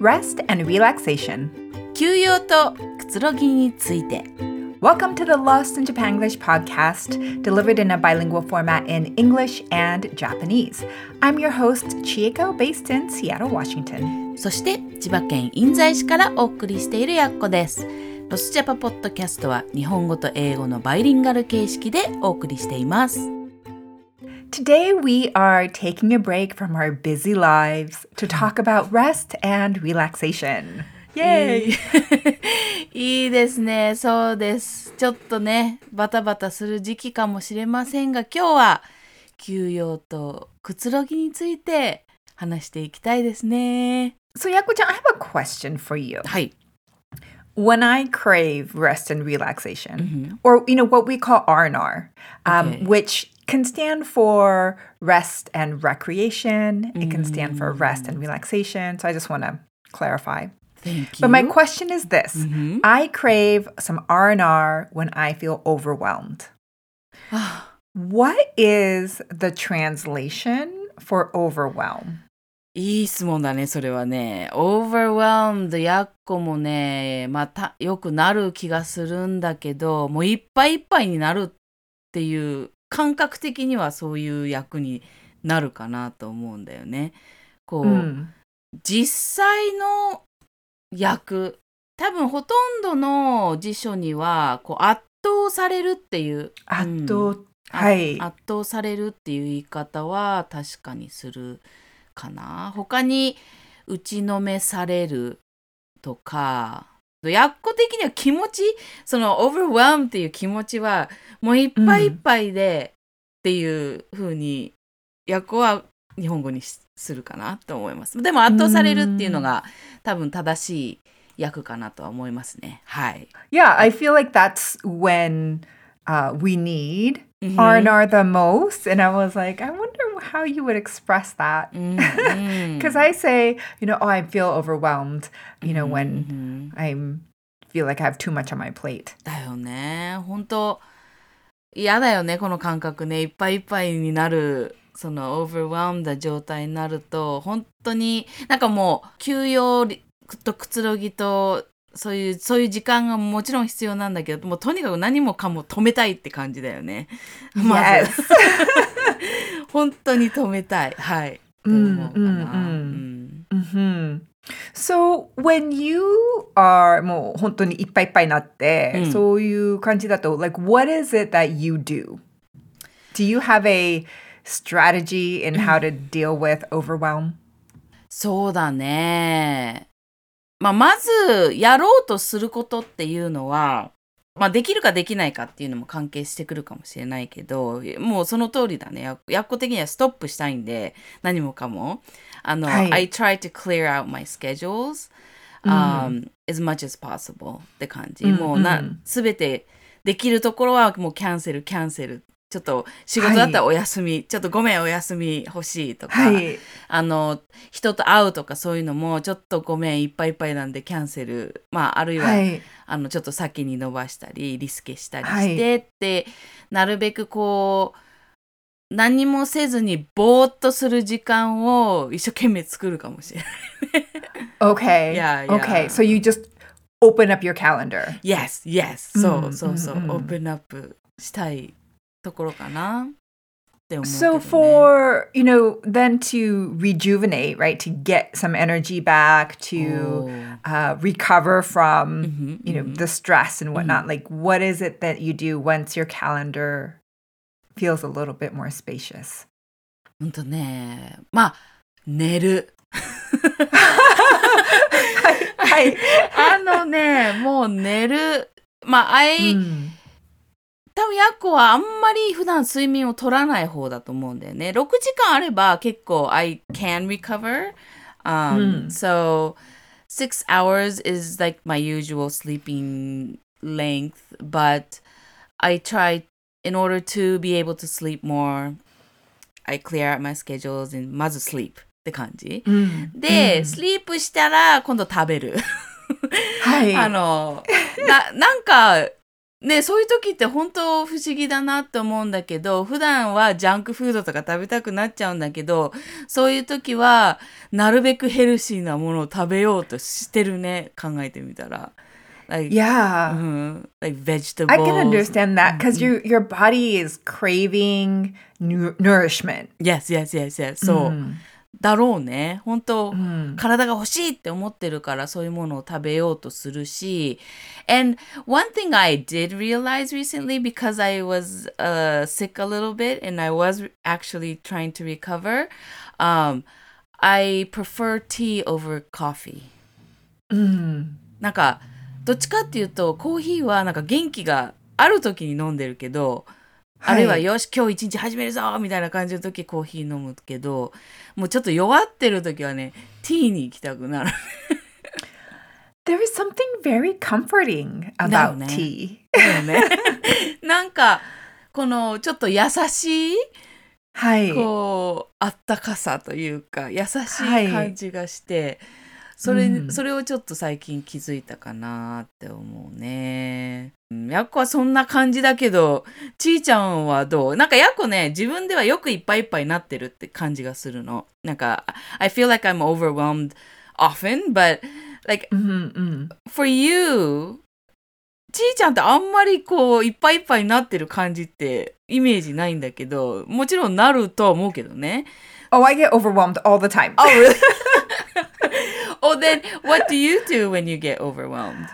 rest and relaxation. 休養とくつろぎについて Welcome to the Lost in Japanglish podcast, delivered in a bilingual format in English and Japanese. I'm your host, Chieko, based in Seattle, Washington. そして千葉県印西市からお送りしているやっこですロスジャパポッドキャストは日本語と英語のバイリンガル形式でお送りしています Today, we are taking a break from our busy lives to talk about rest and relaxation. Yay! いいですねそうですちょっとねバタバタする時期かもしれませんが今日は休養とくつろぎについて話していきたいですね So, Yako-chan, I have a question for you. はい when I crave rest and relaxation, or you know what we call R and R, um, Okay. which can stand for rest and recreation. It can stand for rest and relaxation. So I just want to clarify. Thank you But my question is this: I crave some R and R when I feel overwhelmed. what is the translation for overwhelm? いい質問だね、それはね。overwhelmed やっこもね、またよくなる気がするんだけど、もういっぱいいっぱいになるっていう、 感覚的にはそういう役になるかなと思うんだよね。こう、Mm. 実際の役、多分ほとんどの辞書には、こう圧倒されるっていう、あうんと、あはい。圧倒されるっていう言い方は確かにするかな他に打ちのめされるとかやっこ的には気持ちその overwhelm っていう気持ちはもういっぱいいっぱいでっていう風にやっこは日本語にしするかなと思いますでも圧倒されるっていうのが多分正しい役かなとは思いますねはい Yeah, I feel like that's when uh, we need Mhm. R and R the most. And I was like, I wonder how you would express that. Because I say, you know, oh, I feel overwhelmed, you know, when I feel like I have too much on my plate. だよね本当嫌だよねこの感覚ねいっぱいいっぱいになるその overwhelmed な状態になると本当になんかもう休養とくつろぎとそういうそういう時間がもちろん必要なんだけどもうとにかく何もかも止めたいって感じだよね。まず Yes. 本当に止めたいはい。とうん思うかなうんうんうん hmm So when you are もう本当にいっぱいいっぱいになって、うんそういう感じだと like what is it that you do? Do you have a strategy in how to deal with overwhelm? そうだね。まあ、まずやろうとすることっていうのは、まあ、できるかできないかっていうのも関係してくるかもしれないけどもうその通りだね。ややっこ的にはストップしたいんで何もかも。あの、はい。I try to clear out my schedules、um, as much as possible って感じ、うんもうなうん。すべてできるところはもうキャンセルキャンセルちょっと仕事だったらお休み、ちょっとごめんお休み欲しいとか、はい。あの人と会うとかそういうのもちょっとごめんいっぱいいっぱいなんでキャンセルまああるいは、はい。あのちょっと先に伸ばしたりリスケしたりしてって、なるべくこう何もせずにぼーっとする時間を一生懸命作るかもしれない。Okay. Yeah, Okay. yeah. So you just open up your calendar. Yes, yes. そううんそうそう。うんうんオープンアップしたいところかなって思うけど、 So ね。 for, you know, then to rejuvenate, right? To get some energy back, to uh, recover from, Mhm, you know, the stress and whatnot. Like, what is it that you do once your calendar feels a little bit more spacious? ほんとねまあ寝る。はい。あのね、もう寝る。まあ、あい、うん 多分ヤッコはあんまり普段睡眠を取らない方だと思うんだよね。6時間あれば結構 I can recover. Um, So, six hours is like my usual sleeping length, but I try in order to be able to sleep more, I clear out my schedules and まず sleep って感じ。うんで、スリープしたら今度食べる。はい。あの、な、なんか、で、そういう時って本当不思議だなって思うんだけど、普段はジャンクフードとか食べたくなっちゃうんだけど、そういう時は、なるべくヘルシーなものを食べようとしてるね、考えてみたら。Like, Yeah. うん、like vegetables. I can understand that because your your body is craving nu- nourishment. Yes, yes, yes, yes. そう。だろうね。本当、体が欲しいって思ってるからそういうものを食べようとするし。And one thing I did realize recently because I was uh, sick a little bit and I was actually trying to recover, um, I prefer tea over coffee. なんか、どっちかっていうと、コーヒーはなんか元気がある時に飲んでるけど、あるいはよし今日一日始めるぞみたいな感じの時コーヒー飲むけどもうちょっと弱ってる時はねティーに行きたくなる。There is something very comforting about tea. だよね。なんかこのちょっと優しいはい。こうあったかさというか優しはいい。感じがして、それうんそれをちょっと最近気づいたかなって思うね。うんやっこはそんな感じだけどちーちゃんはどう？なんかやっこね自分ではよくいっぱいいっぱいになってるって感じがするの。なんか I feel like I'm overwhelmed often but like うんうん。for you ちーちゃんってあんまりこういっぱいいっぱいになってる感じってイメージないんだけどもちろんなるとは思うけどね。Oh, I get overwhelmed all the time. Oh really? oh then what do you do when you get overwhelmed?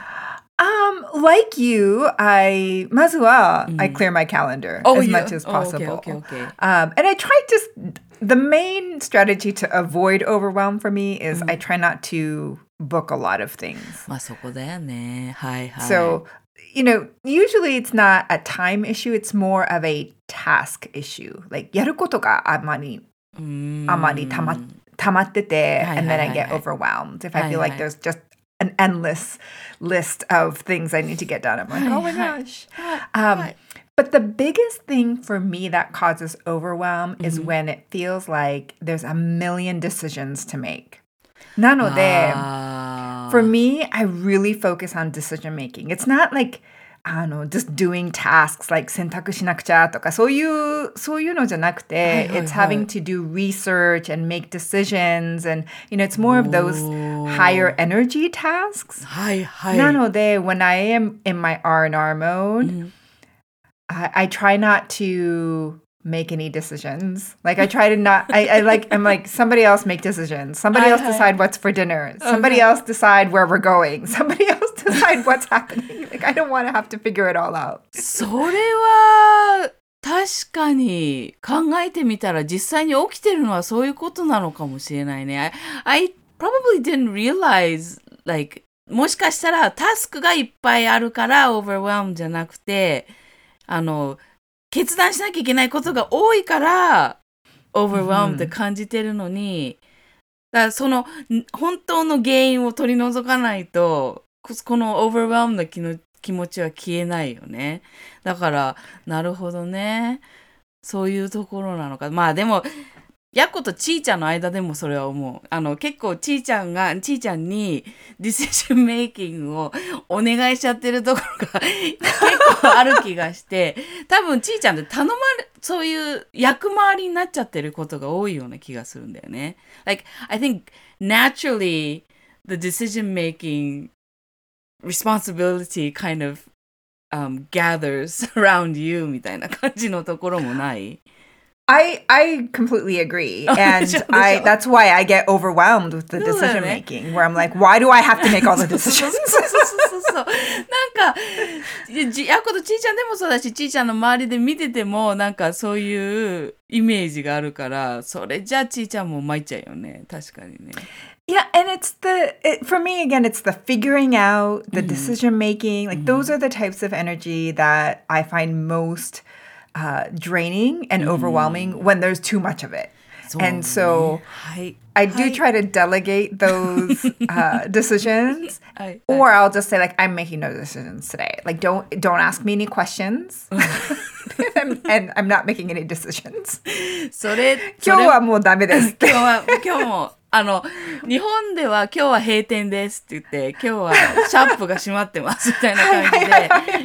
Um, like you, I まずは I clear my calendar as you- much as oh, okay, possible. okay, okay. Um, and I try to the main strategy to avoid overwhelm for me is I try not to book a lot of things. まあそこだよね。はいはい。 So, you know, usually it's not a time issue, it's more of a task issue. Like やることがあまりうーんあまりたま 溜まってて and then I はいはい get はい。 overwhelmed. If I はい feel はい。 like there's just an endless list of things I need to get done, I'm like, oh my はいはい gosh. は Um, い but the biggest thing for me that causes overwhelm is when it feels like there's a million decisions to make. なので、あー for me, I really focus on decision making. It's not like あの just doing tasks like 選択しなくちゃとかそういうそういうのじゃなくて、はいはいはい it's having to do research and make decisions and you know it's more of those higher energy tasks. はいはい。なので when I am in my R&R mode, I, I try not to make any decisions. Like I try to not I, I like I'm like somebody else make decisions. Somebody else decide what's for dinner. Somebody else decide where we're going. Somebody else decide what's happening. Like I don't want to have to figure it all out. それは確かに考えてみたら実際に起きてるのはそういうことなのかもしれないね。I, I probably didn't realize like もしかしたらタスクがいっぱいあるから overwhelmed じゃなくてあの 決断しなきゃいけないことが多いから overwhelmed って感じてるのに、だからそのん本当の原因を取り除かないとここの overwhelmed の気の気持ちは消えないよね。だからなるほどね。そういうところなのか。まあでもやっことちーちゃんの間でもそれは思うあの結構ちーちゃんがちーちゃんにディシジョンメイキングをお願いしちゃってるところが結構ある気がして多分ちーちゃんって頼まれそういう役回りになっちゃってることが多いような気がするんだよね。Like I think naturally the decision making responsibility kind of um, gathers around you みたいな感じのところもない I I completely agree, and I that's why I get overwhelmed with the decision making, where I'm like, why do I have to make all the decisions? なんか、じ、あ、ことちいちゃんでもそうだし、ちいちゃんの周りで見てても、なんかそういうイメージがあるから、それじゃあちいちゃんも参っちゃうよね。確かにね。Yeah, and it's the it, for me again, it's the figuring out, the decision making. Like those are the types of energy that I find most uh, draining and overwhelming when there's too much of it. そうね And so はい I do はい try to delegate those uh, decisions, はい or I'll just say like I'm making no decisions today. Like don't don't ask me any questions, and, and I'm not making any decisions. それそれ今日はもうダメです。今日は今日も あの、日本では今日は閉店ですって言って、今日はシャップが閉まってますみたいな感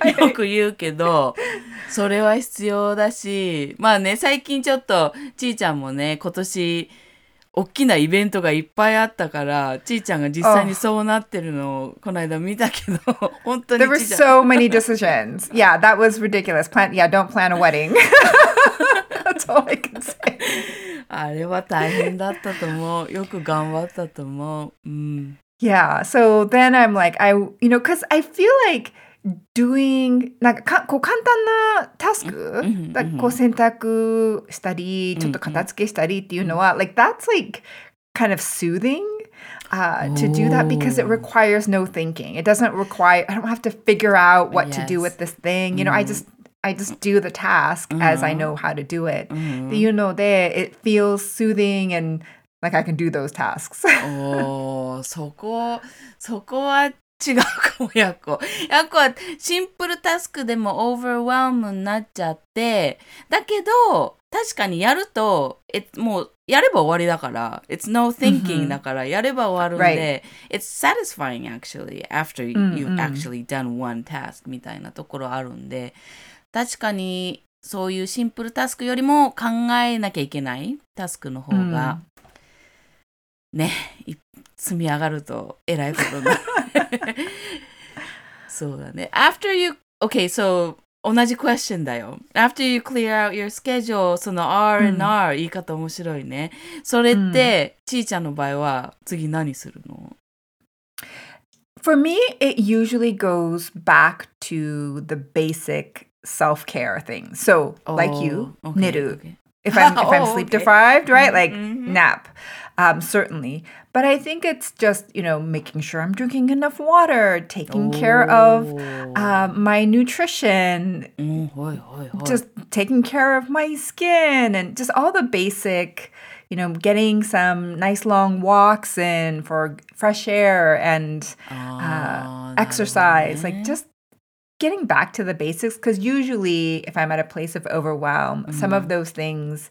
じでよく言うけど、それは必要だし、まあね、最近ちょっと、ちーちゃんもね、今年、大きなイベントがいっぱいあったから、ちーちゃんが実際にそうなってるのをこの間見たけど、本当に There were so many decisions. Yeah, that was ridiculous. Plan yeah, don't plan a wedding. That's all I can say. あれは大変だったと思う。よく頑張ったと思う。うん。 Yeah. So then I'm like, I, you know, because I feel like doing なんかかこう簡単なタスク、んだこう洗濯したり、ちょっと片付けしたりっていうのは、like that's like kind of soothing. Uh, to do that because it Oh. requires no thinking. It doesn't require. I don't have to figure out what to do Yes. with this thing. You know, I just I just do the task as I know how to do it. うんっていうので、it feels soothing and like I can do those tasks. おーそこ、そこは違うかも、やっこ。やっこはシンプルタスクでもオーバーウェルムになっちゃって、だけど、確かにやると、えもうやれば終わりだから、it's no thinking だから、やれば終わるんで、it's satisfying actually after うん you've うん actually done one task みたいなところあるんで、確かにそういうシンプルタスクよりも考えなきゃいけないタスクの方が、うん、ね積み上がるとえらいことになる。そうだね。After you, okay, so 同じ question だよ。After you clear out your schedule, その R&R、うん、言い方面白いね。それって、うん、ちーちゃんの場合は次何するの？For me, it usually goes back to the basic self care things. So, oh, like you, oh, okay, niru. Okay. If I'm if I'm oh, sleep okay. deprived, right? Like mm-hmm. nap, um, certainly. But I think it's just you know making sure I'm drinking enough water, taking oh. care of oh. Um, my nutrition, mm, hoi, hoi, hoi. just taking care of my skin, and just all the basic you know, getting some nice long walks in for fresh air and uh, ah, exercise, like eh? just getting back to the basics because usually if i'm at a place of overwhelm some of those things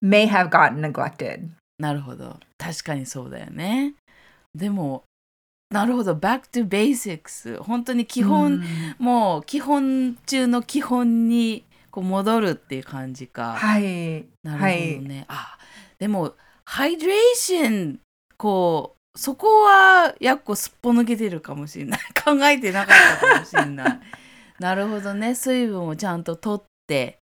may have gotten neglected なるほど。確かにそうだよね。でも、なるほど。back to basics。本当に基本、もう基本中の基本にこう戻るっていう感じか。はいなるほどね。あ、でも、ハイドレーション、こう、そこはやっこすっぽ抜けてるかもしれない。考えてなかったかもしれない。なるほどね。水分をちゃんととって、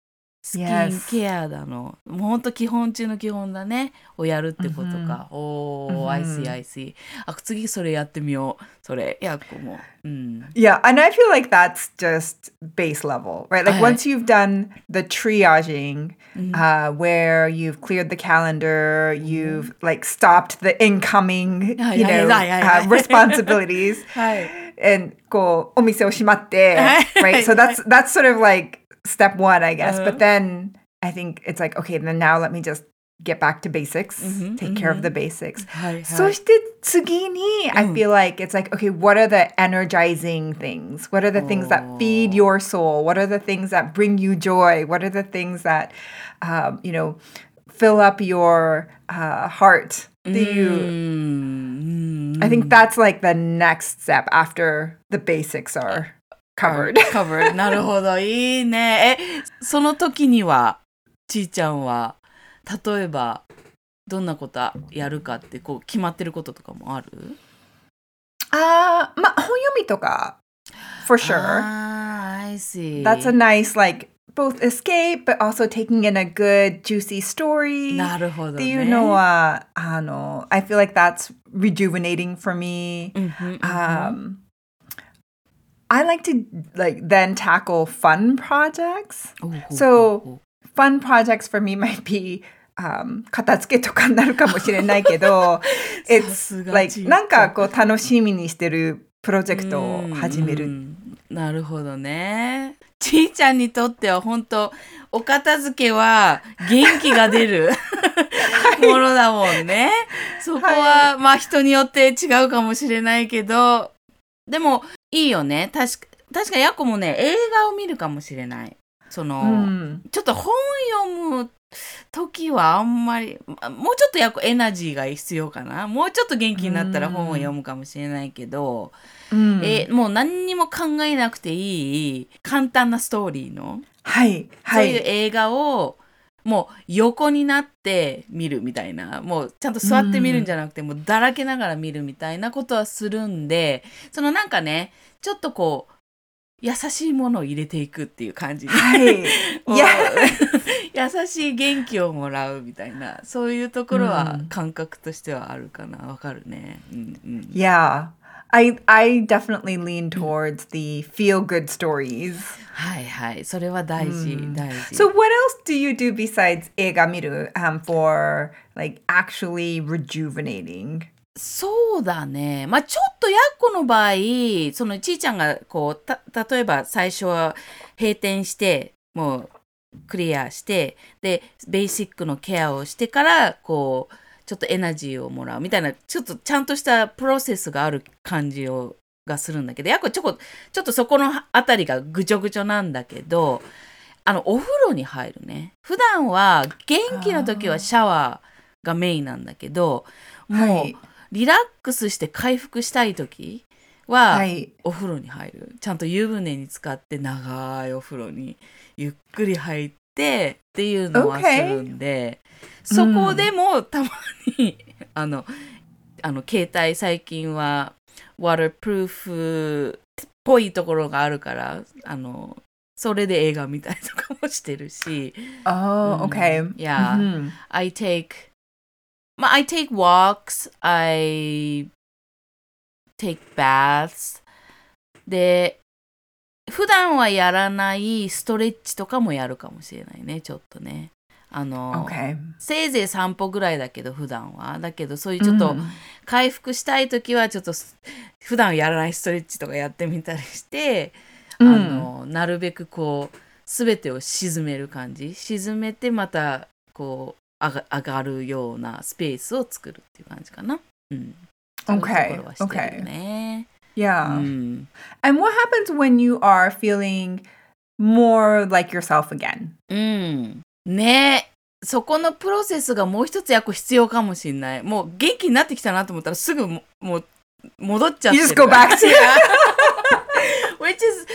スキン Yes. ケアだの。もうほんと基本中の基本だね。をやるってことか。おー、I see, I see. あ、次それやってみよう。それ、やっこも。うん。 Yeah, and I feel like that's just base level, right? Like Okay. once you've done the triaging, uh, where you've cleared the calendar, you've like stopped the incoming, Yeah, you yeah, know, yeah, yeah, yeah. uh, responsibilities, はい。 and こうお店を閉まって, right? So that's that's sort of like step one, I guess. Uh-huh. But then I think it's like okay, then now let me just get back to basics, Mhm, take care of the basics. はい、はい。そして次に、I feel like it's like, okay, what are the energizing things? What are the things that feed your soul? What are the things that bring you joy? What are the things that, um, you know, fill up your uh, heart? っていう、うん。 I think that's like the next step after the basics are Covered. covered なるほどいいねえその時にはちーちゃんは例えばどんなことやるかってこう決まってることとかもあるあーまあ、本読みとか、for sure. あー I see That's a nice, like, both escape, but also taking in a good, juicy story. なるほどねっていうのは、あの、I feel like that's rejuvenating for me. うんうんうん Um, I like to like then tackle fun projects. おうほうほう So fun projects for me might be um, 片付けとかになるかもしれないけど、さ it's like なん。かこう楽しみにしてるプロジェクトを始める。なるほどね。ちーちゃんにとっては本当お片付けは元気が出るものだもんね。そこは、まあ人によって違うかもしれないけどでもいいよね確か確かやこもね映画を見るかもしれないその、うんちょっと本読む時はあんまり、まもうちょっとやエナジーが必要かな。もうちょっと元気になったら本を読むかもしれないけど、うんえもう何にも考えなくていい簡単なストーリーの、はい。はそういうい。映画をもう横になって見るみたいなもうちゃんと座って見るんじゃなくて、もうだらけながら見るみたいなことはするんでそのなんかねちょっとこう優しいものを入れていくっていう感じで、はい。優しい元気をもらうみたいなそういうところはうん感覚としてはあるかなわかるね。うんうん、Yeah. I I definitely lean towards the feel good stories. はいはいそれは大事、大事。So what else do you do besides 映画見る um, for like actually rejuvenating? そうだね。まあちょっとやっこの場合、そのちいちゃんがこう、た、例えば最初は閉店して、もうクリアして、で、ベーシックのケアをしてから、こう、ちょっとエナジーをもらうみたいな、ちょっとちゃんとしたプロセスがある感じを、がするんだけど、やっこちょこ、ちょっとそこのあたりがぐちょぐちょなんだけど、あの、お風呂に入るね。普段は元気な時はシャワーがメインなんだけど、もう、はいリラックスして回復したい時は、はい。お風呂に入るちゃんと湯船に浸かって長いお風呂にゆっくり入ってっていうのはす.るんで、そこでもたまに あのあの携帯最近は waterproof っぽいところがあるからあのそれで映画見たりとかもしてるし Oh, okay. Yeah. Mhm. I take まあ I take walks I take baths で普段はやらないストレッチとかもやるかもしれないねちょっとねあの、Okay. せいぜい散歩ぐらいだけど普段はだけどそういうちょっと Mhm. 回復したい時はちょっとす普段やらないストレッチとかやってみたりして、あのなるべくこう全てを沈める感じ沈めてまたこう上がるようなスペースを作るっていう感じかな。うん、そういうね。Yeah. うん、And what happens when you are feeling more like yourself again? うん、ねそこのプロセスがもう一つやっぱ必要かもしれない。もう元気になってきたなと思ったらすぐももう戻っちゃってる。You just go back to- Which is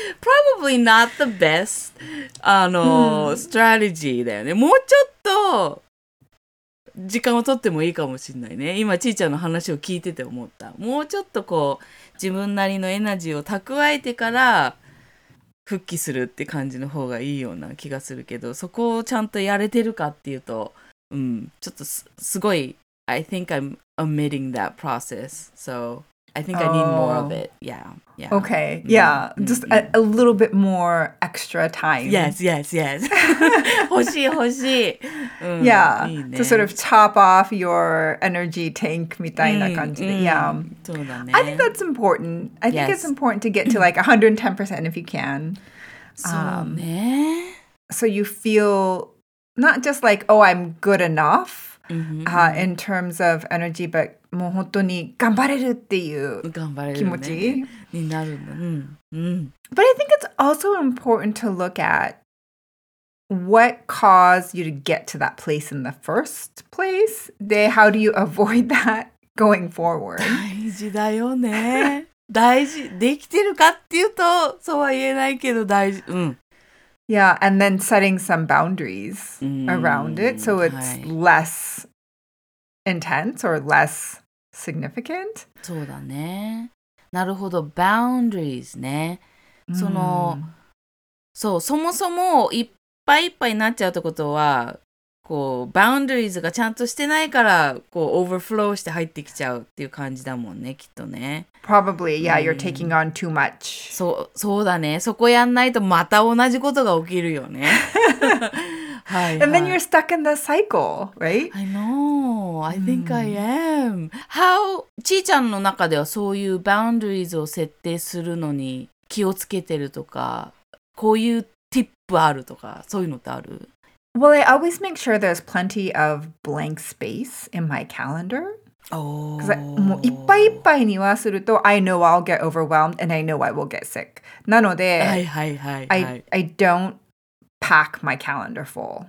probably not the best あの、strategy だよね。もうちょっと時間をとってもいいかもしれないね。今、ちいちゃんの話を聞いてて思った。もうちょっとこう、自分なりのエナジーを蓄えてから復帰するって感じの方がいいような気がするけど、そこをちゃんとやれてるかっていうと、うん、ちょっとすすごい、I think I'm omitting that process. So, I think I need more of Oh. it. Yeah. Yeah. Okay. Mm, Yeah. mm, Just mm. a, a little bit more extra time. Yes, yes, yes. 欲しい欲しい。うん、 Yeah. いいね To sort of top off your energy tank みたいな感じで。うん Yeah. そうだね。 I think that's important. I think it's Yes. important to get to like 110% if you can. そうね。 So you feel not just like, oh, I'm good enough うん uh, in terms of energy, but もう本当に頑張れるっていう頑張れる、ね、気持ちになるんだ。うん。うん。 But I think it's also important to look at what caused you to get to that place in the first place. They, how do you avoid that going forward? 大事だよね。大事。できてるかっていうと、そうは言えないけど大事。うん。 Yeah, and then setting some boundaries うん around it so it's はい less intense or less significant? そうだね。なるほど。boundaries ね。その、そう、そもそもいっぱいいっぱいになっちゃうってことは、こう、 boundaries がちゃんとしてないから、こう、オーバーフローして入ってきちゃうっていう感じだもんね、きっとね。Probably, yeah, you're Mm. taking on too much. そう、そうだね。そこやんないとまた同じことが起きるよね。はい、 And then はい you're stuck in the cycle, right? I know. I think I am. How? ちーちゃんの中ではそういうバウンダリーズを設定するのに気をつけてるとか、こういうティップあるとか、そういうのってある Well, I always make sure there's plenty of blank space in my calendar. お Because もういっぱいいっぱいにはすると I know I'll get overwhelmed and I know I will get sick. なので、はいはいはいは I, い。 I don't pack my calendar full.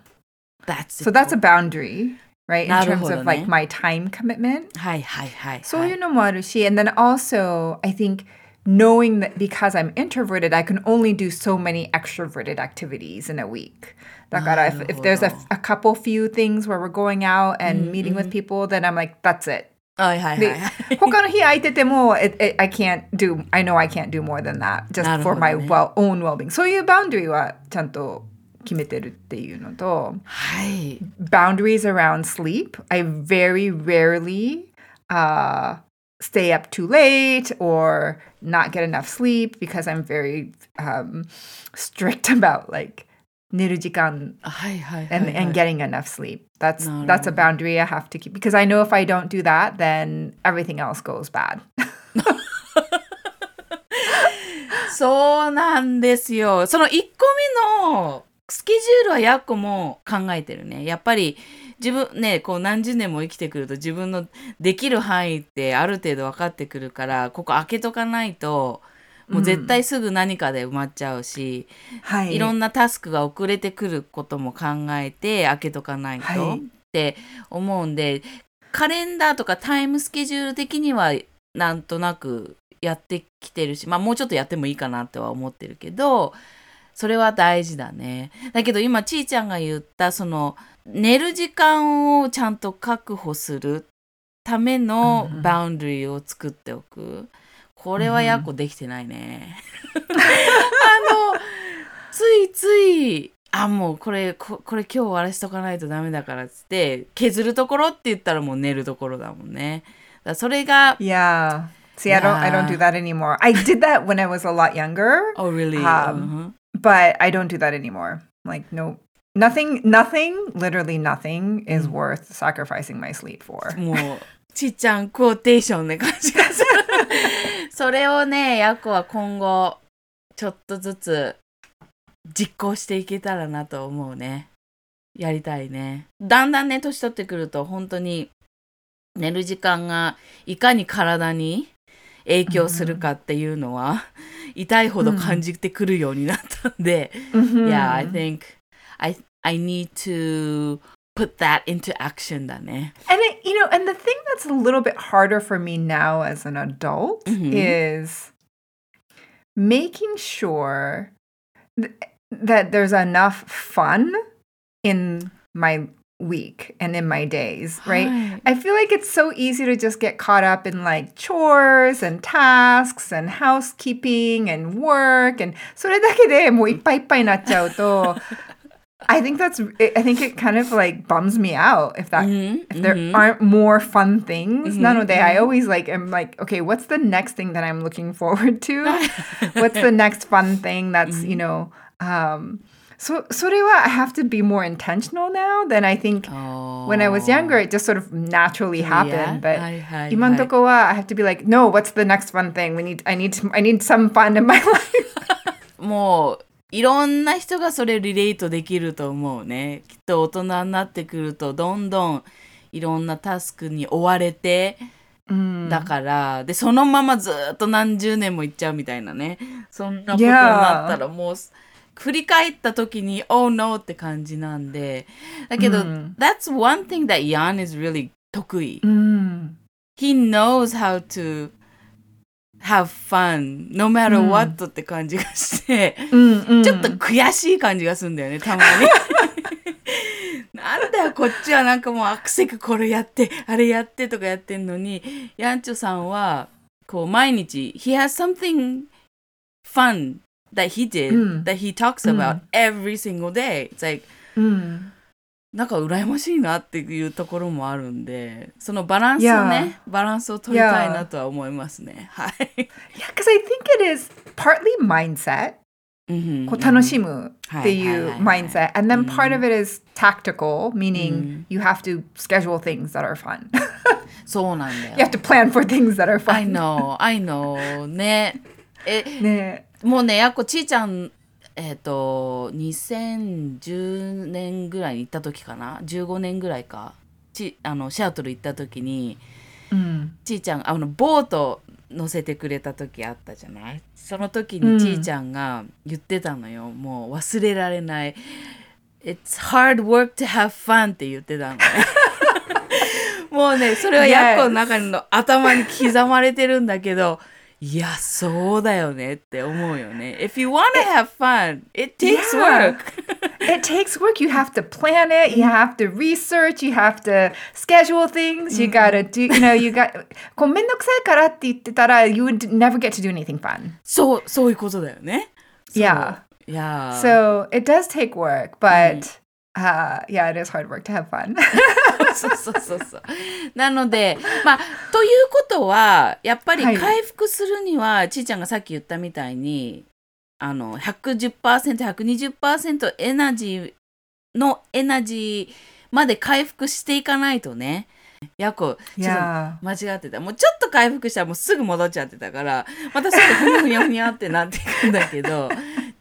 That's So that's a boundary, right? In なる terms ほどね。 of like my time commitment. はいはいはい、はい。そういうのもあるし、and then also I think knowing that because I'm introverted, I can only do so many extroverted activities in a week. だから if, if there's a, a couple few things where we're going out and meeting with people, then I'm like, that's it. はいはいはいではい。他の日空いてても it, it, I can't do I know I can't do more than that just なるほ for ど my ね。 well, own well-being そういうバウンダリーはちゃんと 決めてるっていうのとはい。 boundaries around sleep I very rarely uh, stay up too late or not get enough sleep because I'm very um, strict about like 寝る時間はいはいはい、 and, はい。 and getting enough sleep. That's なるほど。 that's a boundary I have to keep because I know if I don't do that, then everything else goes bad. そうなんですよ。その1個目の スケジュールはやっこも考えてるね。やっぱり自分ね、こう何十年も生きてくると自分のできる範囲ってある程度分かってくるから、ここ開けとかないと、もう絶対すぐ何かで埋まっちゃうし、い。ろんなタスクが遅れてくることも考えて開けとかないとはい。って思うんで、カレンダーとかタイムスケジュール的にはなんとなくやってきてるし、まあもうちょっとやってもいいかなとは思ってるけど、それは大事だね。だけど今ちーちゃんが言ったその寝る時間をちゃんと確保するためのうんうんバウンダリーを作っておく。これはやっこできてないね。あのついついあもうこれここれ今日終わらしとかないとダメだからっつって削るところって言ったらもう寝るところだもんね。だそれが Yeah. See, I don't I don't do that anymore. I did that when I was a lot younger, Oh really? Um, but I don't do that anymore. Like no nothing nothing, literally nothing is worth sacrificing my sleep for. もうちっちゃんクォーテーションね感じがする。それをねやこは今後ちょっとずつ実行していけたらなと思うね。やりたいね。だんだんね年取ってくると本当に寝る時間がいかに体に影響するかっていうのは、痛いほど感じてくるようになったんで、 Mhm. Yeah, I think I I need to put that into action だね。 And it, you know, and the thing that's a little bit harder for me now as an adult Mhm. is making sure th- that there's enough fun in my week and in my days, right? はい。 I feel like it's so easy to just get caught up in like chores and tasks and housekeeping and work and それだけでもういっぱいいっぱいになっちゃうと I think that's I think it kind of like bums me out if that うん if there うん aren't more fun things. Mhm, なので I always like am like okay, what's the next thing that I'm looking forward to? what's the next fun thing that's, you know, um so それは I have to be more intentional now than I think when I was younger, it just sort of naturally happened. But 今のとこは I have to be like, no, what's the next fun thing? We need, I need, to, I need some fun in my life. もういろんな人がそれリレートできると思うね。きっと大人になってくるとどんどんいろんなタスクに追われて、だからでそのままずっと何十年もいっちゃうみたいなねそんなことになったらもう振り返った時に「Oh no」って感じなんでだけど、うん That's one thing that Jan is really 得意。Mm. He knows how to have fun no matter うん what って感じがして、Mm, mm. ちょっと悔しい感じがするんだよね、たまに。なんだよ、こっちはなんかもうアクセクこれやって、あれやってとかやってんのに、ヤンチョさんは、こう毎日、he has something fun that he did、うん that he talks うん about every single day. It's like, Mm. なんか羨ましいなっていうところもあるんで、そのバランスをね、バランスを取りたいなとは思いますね。はい。 Yeah, because I think it is partly mindset. うんこう楽しむっていはいはいうはいはい mindset. And then part of it is tactical, meaning Mm. you have to schedule things that are fun. そうなんだよ you。have to plan for things that are I fun. know, I know. ね。え、ね もうね、やっこちーちゃん、えっ、と、2010年ぐらいに行った時かな ?15 年ぐらいか。ちあのシアトル行った時に、うんちーちゃん、あの、ボート乗せてくれた時あったじゃない？その時うんにちーちゃんが言ってたのよ。もう忘れられない。It's hard work to have fun って言ってたのね。もうね、それはヤッコの中の頭に刻まれてるんだけど、いや、そうだよねって思うよね。If you want to have fun, it takes Yeah. work. it takes work. You have to plan it. You have to research. You have to schedule things. You gotta do. You know, you got. こうめんどくさいからって言ってたら you would never get to do anything fun. そう、そういうことだよね。そう Yeah. いやー So it does take work, but uh, yeah, it is hard work to have fun. そうそうそうそう。なので、まあ、ということは、やっぱりはい回復するには、ちーちゃんがさっき言ったみたいに、あの、110%、120%エナジーのエナジーまで回復していかないとね、やこ、ちょっと.間違ってた。もうちょっと回復したらもうすぐ戻っちゃってたから、またすぐふにゃふにゃふにゃってなっていくんだけど、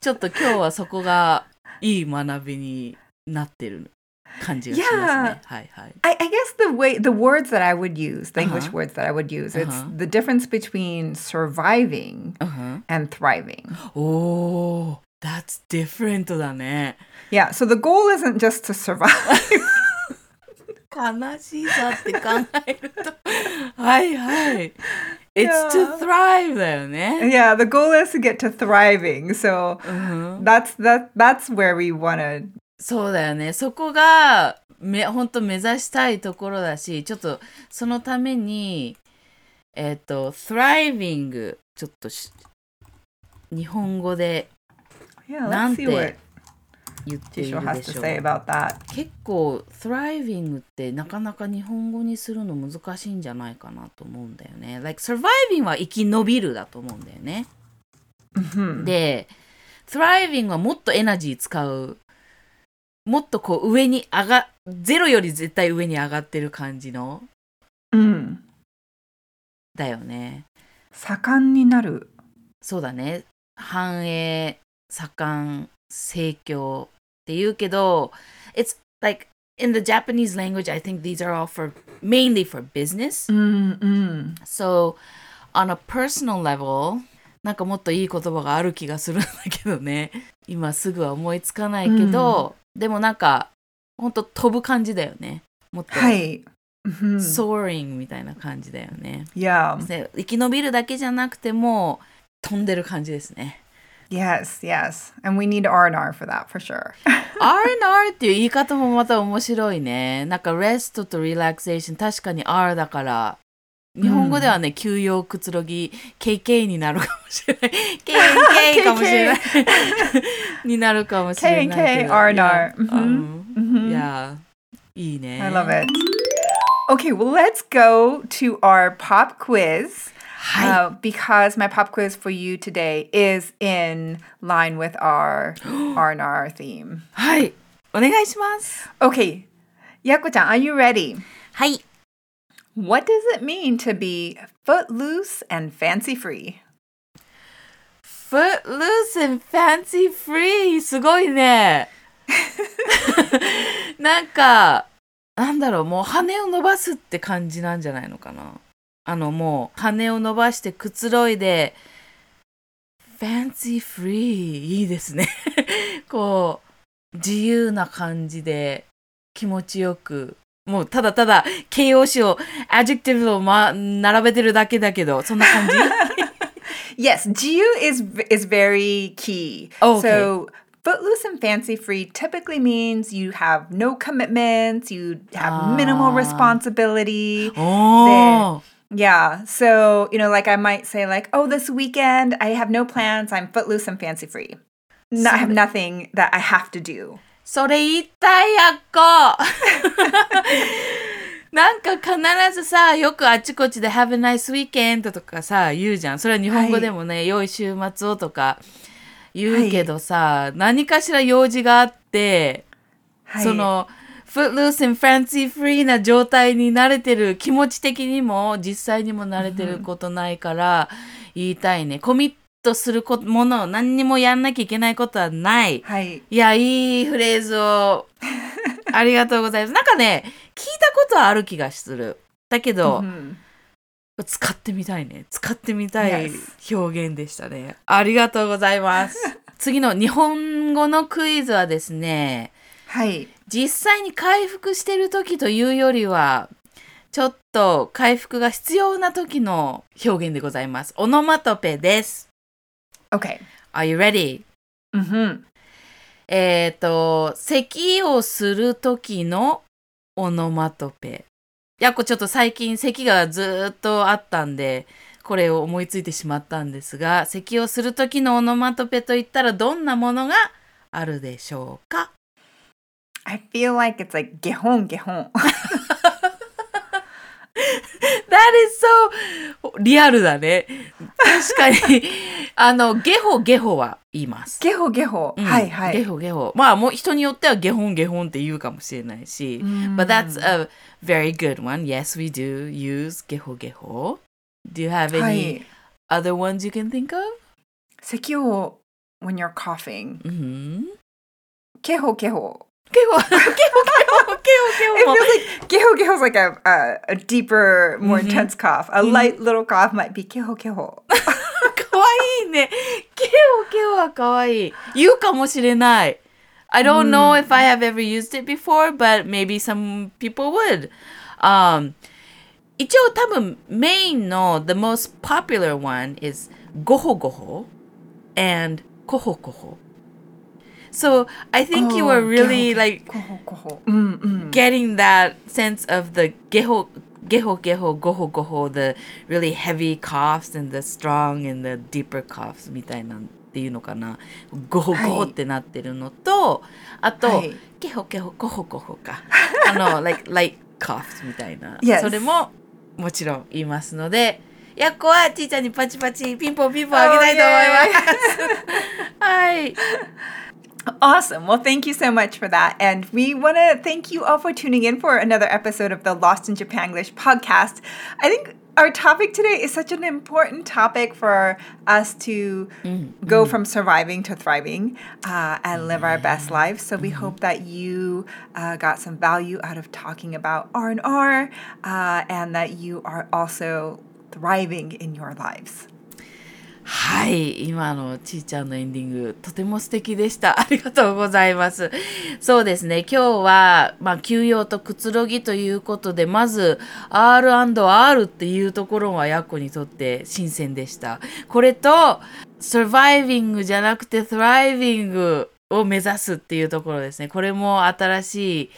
ちょっと今日はそこがいい学びになってる 感じがしますね。 Yeah. はいはい。 I, I guess the way the words that I would use, the English Uh-huh. words that I would use, it's Uh-huh. the difference between surviving うん and thriving. おー、that's different だね。 Yeah, so the goal isn't just to survive. 悲しさって考えると。はいはい。It's Yeah. to thrive だよね。 yeah, the goal is to get to thriving. So うん that's that that's where we want to そうだよね。そこがめ本当目指したいところだし、ちょっとそのために、えっ、と、thriving、ちょっとし日本語で Yeah, let's なんて言っているでしょう。結構 thriving ってなかなか日本語にするの難しいんじゃないかなと思うんだよね。like surviving は生き延びるだと思うんだよね。Mhm. で、thriving はもっとエナジー使う。もっとこう上に上が、ゼロより絶対上に上がってる感じの？うん。だよね。盛んになる。そうだね。繁栄、盛ん、盛況って言うけど、It's like in the Japanese language, I think these are all for mainly for business. うんうん。So on a personal level, なんかもっといい言葉がある気がするんだけどね。今すぐは思いつかないけど、でもなんか、ほんと飛ぶ感じだよね。もっと、はい。Mhm. soaring みたいな感じだよね。Yeah. で生き延びるだけじゃなくても、飛んでる感じですね。Yes, yes. And we need R&R for that for sure. R&R っていう言い方もまた面白いね。なんか rest と relaxation 確かに R だから日本語ではね、休養くつろぎ KK になるかもしれない。KK かもしれない。になるかもしれないけど。KK R&R いいや、いいね。I love it. Okay, well, let's go to our pop quiz. は Uh, because my pop quiz for you today is in line with our R&R theme. い。はい。お願いします。Okay, Yako-chan, are you ready? はい。What does it mean to be footloose and fancy free? Footloose and fancy free すごいね。なんか、なんだろう、もう羽を伸ばすって感じなんじゃないのかな。あのもう羽を伸ばしてくつろいで、fancy free いいですね。こう、自由な感じで気持ちよく。もうただただ形容詞を、アジェクティブを、ま、並べてるだけだけど、そんな感じ Yes, Jiu is is very key. Oh, okay. So footloose and fancy free typically means you have no commitments, you have minimal Ah. responsibility. おー Yeah. So, you know, like I might say like, "Oh, this weekend I have no plans. I'm footloose and fancy free. No, I have nothing that I have to do." それ言いたいやっこ。なんか必ずさよくあちこちで「Have a nice weekend」とかさ言うじゃん。それは日本語でもね「良い。週末を」とか言うけどさ、何かしら用事があって、その Footloose and Fancy Free な状態に慣れてる気持ち的にも実際にも慣れてることないから言いたいね。コミットするこものを何にもやんなきゃいけないことはないはい。いや、いいフレーズをありがとうございます。なんかね、聞いたことはある気がする。だけど、Mhm. 使ってみたいね。使ってみたい.表現でしたね。ありがとうございます。次の日本語のクイズはですね、はい。実際に回復してる時というよりはちょっと回復が必要な時の表現でございます。オノマトペです。Okay. Are you ready? Mm-hmm. えっ、と、咳をする時のオノマトペ。やっこちょっと最近咳がずーっとあったんで、これを思いついてしまったんですが、咳をする時のオノマトペといったらどんなものがあるでしょうか？I feel like it's like gehon gehon. That is so リアルだね。確かに。あの、ゲホゲホは言います。geho geho. うんはいはい。ゲホゲホ。まあもう人によってはゲホンゲホンって言うかもしれないし。But that's a very good one. Yes, we do use ゲホゲホ。Do you have は any い。other ones you can think of? 咳を when you're coughing. ゲホ、ゲホ ゲホ、ゲホ It ゲホ feels like geho geho is like a, a a deeper, more intense cough. A light little cough might be keho keho. かわいいね。ゲホゲホはかわいい。言うかもしれない。I don't know if I have ever used it before, but maybe some people would. Um, 一応多分メインの the most popular one is ゴホゴホ and コホコホ。 So I think you were Oh, really like. Mm, mm. getting that sense of the geho geho geho goho goho the really heavy coughs and the strong and the deeper coughs みたいなっていうのかなゴホゴホってなってるのと、あと、はいゲホゲホゴホゴホかあの like light coughs みたいな、それももちろん言いますのでやっこはちいちゃんにパチパチピンポンピンポンあげたいと思います。はい。Awesome. Well, thank you so much for that. And we want to thank you all for tuning in for another episode of the Lost in Japanglish podcast. I think our topic today is such an important topic for us to go from surviving to thriving uh, and live our best lives. So we hope that you uh, got some value out of talking about R and R, uh, and that you are also thriving in your lives. はい。今のちーちゃんのエンディング、とても素敵でした。ありがとうございます。そうですね。今日は、まあ、休養とくつろぎということで、まず、R&R っていうところはヤッコにとって新鮮でした。これと、surviving じゃなくて thriving を目指すっていうところですね。これも新しい、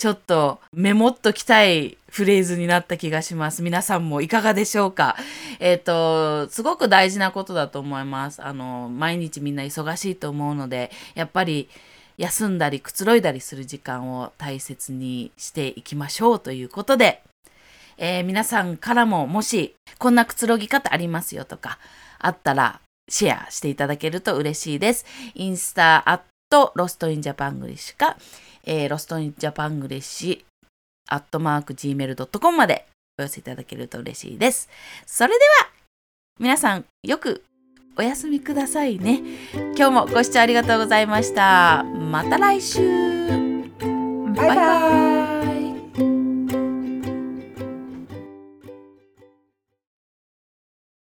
ちょっとメモっときたいフレーズになった気がします。皆さんもいかがでしょうか？えっ、と、すごく大事なことだと思います。あの、毎日みんな忙しいと思うので、やっぱり休んだりくつろいだりする時間を大切にしていきましょうということで、えー皆さんからももしこんなくつろぎ方ありますよとかあったらシェアしていただけると嬉しいです。インスタアット Lost in Japanglish か、えー Lost in Japanglish アットマーク gmail.com までお寄せいただけると嬉しいです。それでは皆さんよくお休みくださいね。今日もご視聴ありがとうございました。また来週 Bye bye.